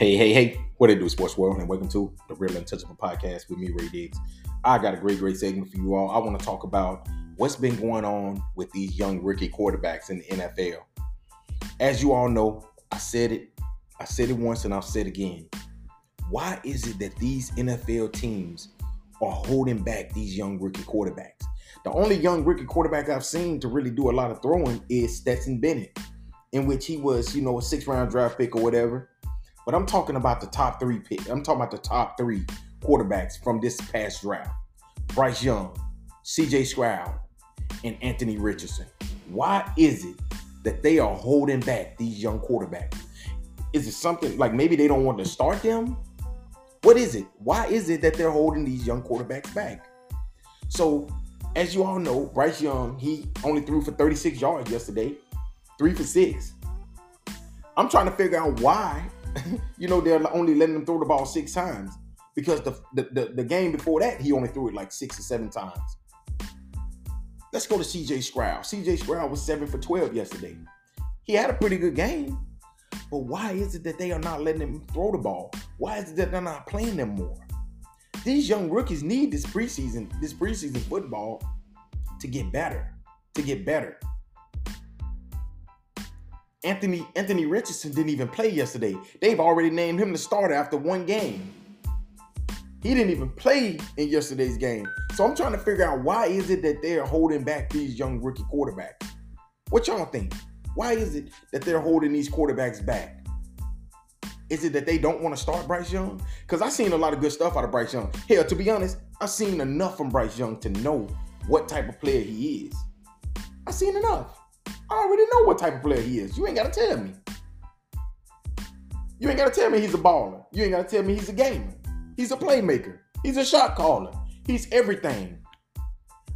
Hey, hey, hey, what it do, sports world, and welcome to the Real Untouchable podcast with me, Ray Diggs. I got a great, great segment for you all. I want to talk about what's been going on with these young rookie quarterbacks in the NFL. As you all know, I said it, I said it once, and I'll say it again. Why is it that these NFL teams are holding back these young rookie quarterbacks? The only young rookie quarterback I've seen to really do a lot of throwing is Stetson Bennett, in which he was, you know, a six round draft pick or whatever. But I'm talking about the top three pick. I'm talking about the top three quarterbacks from this past draft. Bryce Young, CJ Stroud, and Anthony Richardson. Why is it that they are holding back these young quarterbacks? Is it something like maybe they don't want to start them? What is it? Why is it that they're holding these young quarterbacks back? So, as you all know, Bryce Young, he only threw for 36 yards yesterday, three for six. I'm trying to figure out why you know, they're only letting him throw the ball six times because the, the, the, the, game before that, he only threw it like six or seven times. Let's go to CJ Stroud. CJ Stroud was seven for 12 yesterday. He had a pretty good game. But why is it that they are not letting him throw the ball? Why is it that they're not playing them more? These young rookies need this preseason, this preseason football to get better, to get better. Anthony Anthony Richardson didn't even play yesterday. They've already named him the starter after one game. He didn't even play in yesterday's game. So I'm trying to figure out why is it that they're holding back these young rookie quarterbacks? What y'all think? Why is it that they're holding these quarterbacks back? Is it that they don't want to start Bryce Young? Because I've seen a lot of good stuff out of Bryce Young. Hell, to be honest, I've seen enough from Bryce Young to know what type of player he is. I've seen enough. I already know what type of player he is. You ain't gotta tell me. You ain't gotta tell me he's a baller. You ain't gotta tell me he's a gamer. He's a playmaker. He's a shot caller. He's everything.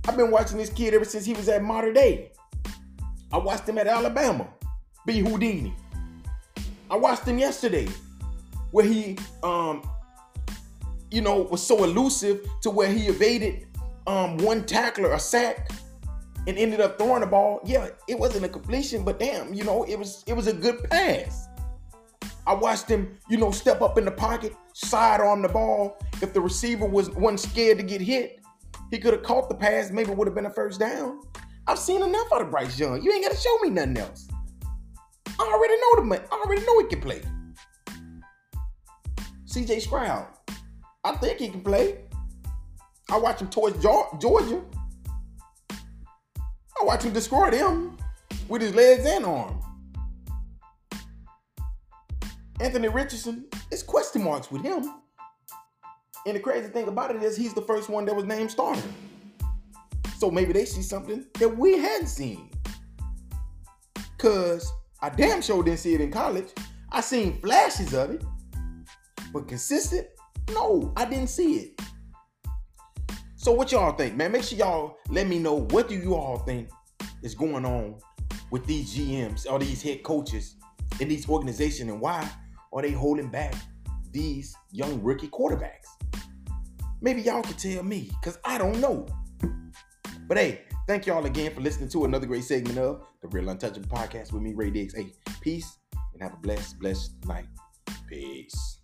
I've been watching this kid ever since he was at Mater Dei. I watched him at Alabama, be Houdini. I watched him yesterday, where he, um, you know, was so elusive to where he evaded um, one tackler, a sack, and ended up throwing the ball. Yeah, it wasn't a completion, but damn, you know, it was it was a good pass. I watched him, you know, step up in the pocket, sidearm the ball. If the receiver was wasn't scared to get hit, he could have caught the pass. Maybe would have been a first down. I've seen enough out of Bryce Young. You ain't got to show me nothing else. I already know the man. I already know he can play. CJ Stroud, I think he can play. I watched him towards Georgia. I watch him destroy them with his legs and arm. Anthony Richardson, it's question marks with him. And the crazy thing about it is he's the first one that was named starter. So maybe they see something that we hadn't seen. Cause I damn sure didn't see it in college. I seen flashes of it. But consistent? No, I didn't see it. So what y'all think, man? Make sure y'all let me know what do you all think is going on with these GMs or these head coaches in these organizations and why are they holding back these young rookie quarterbacks? Maybe y'all can tell me because I don't know. But hey, thank y'all again for listening to another great segment of the Real Untouchable Podcast with me, Ray Diggs. Hey, peace and have a blessed, blessed night. Peace.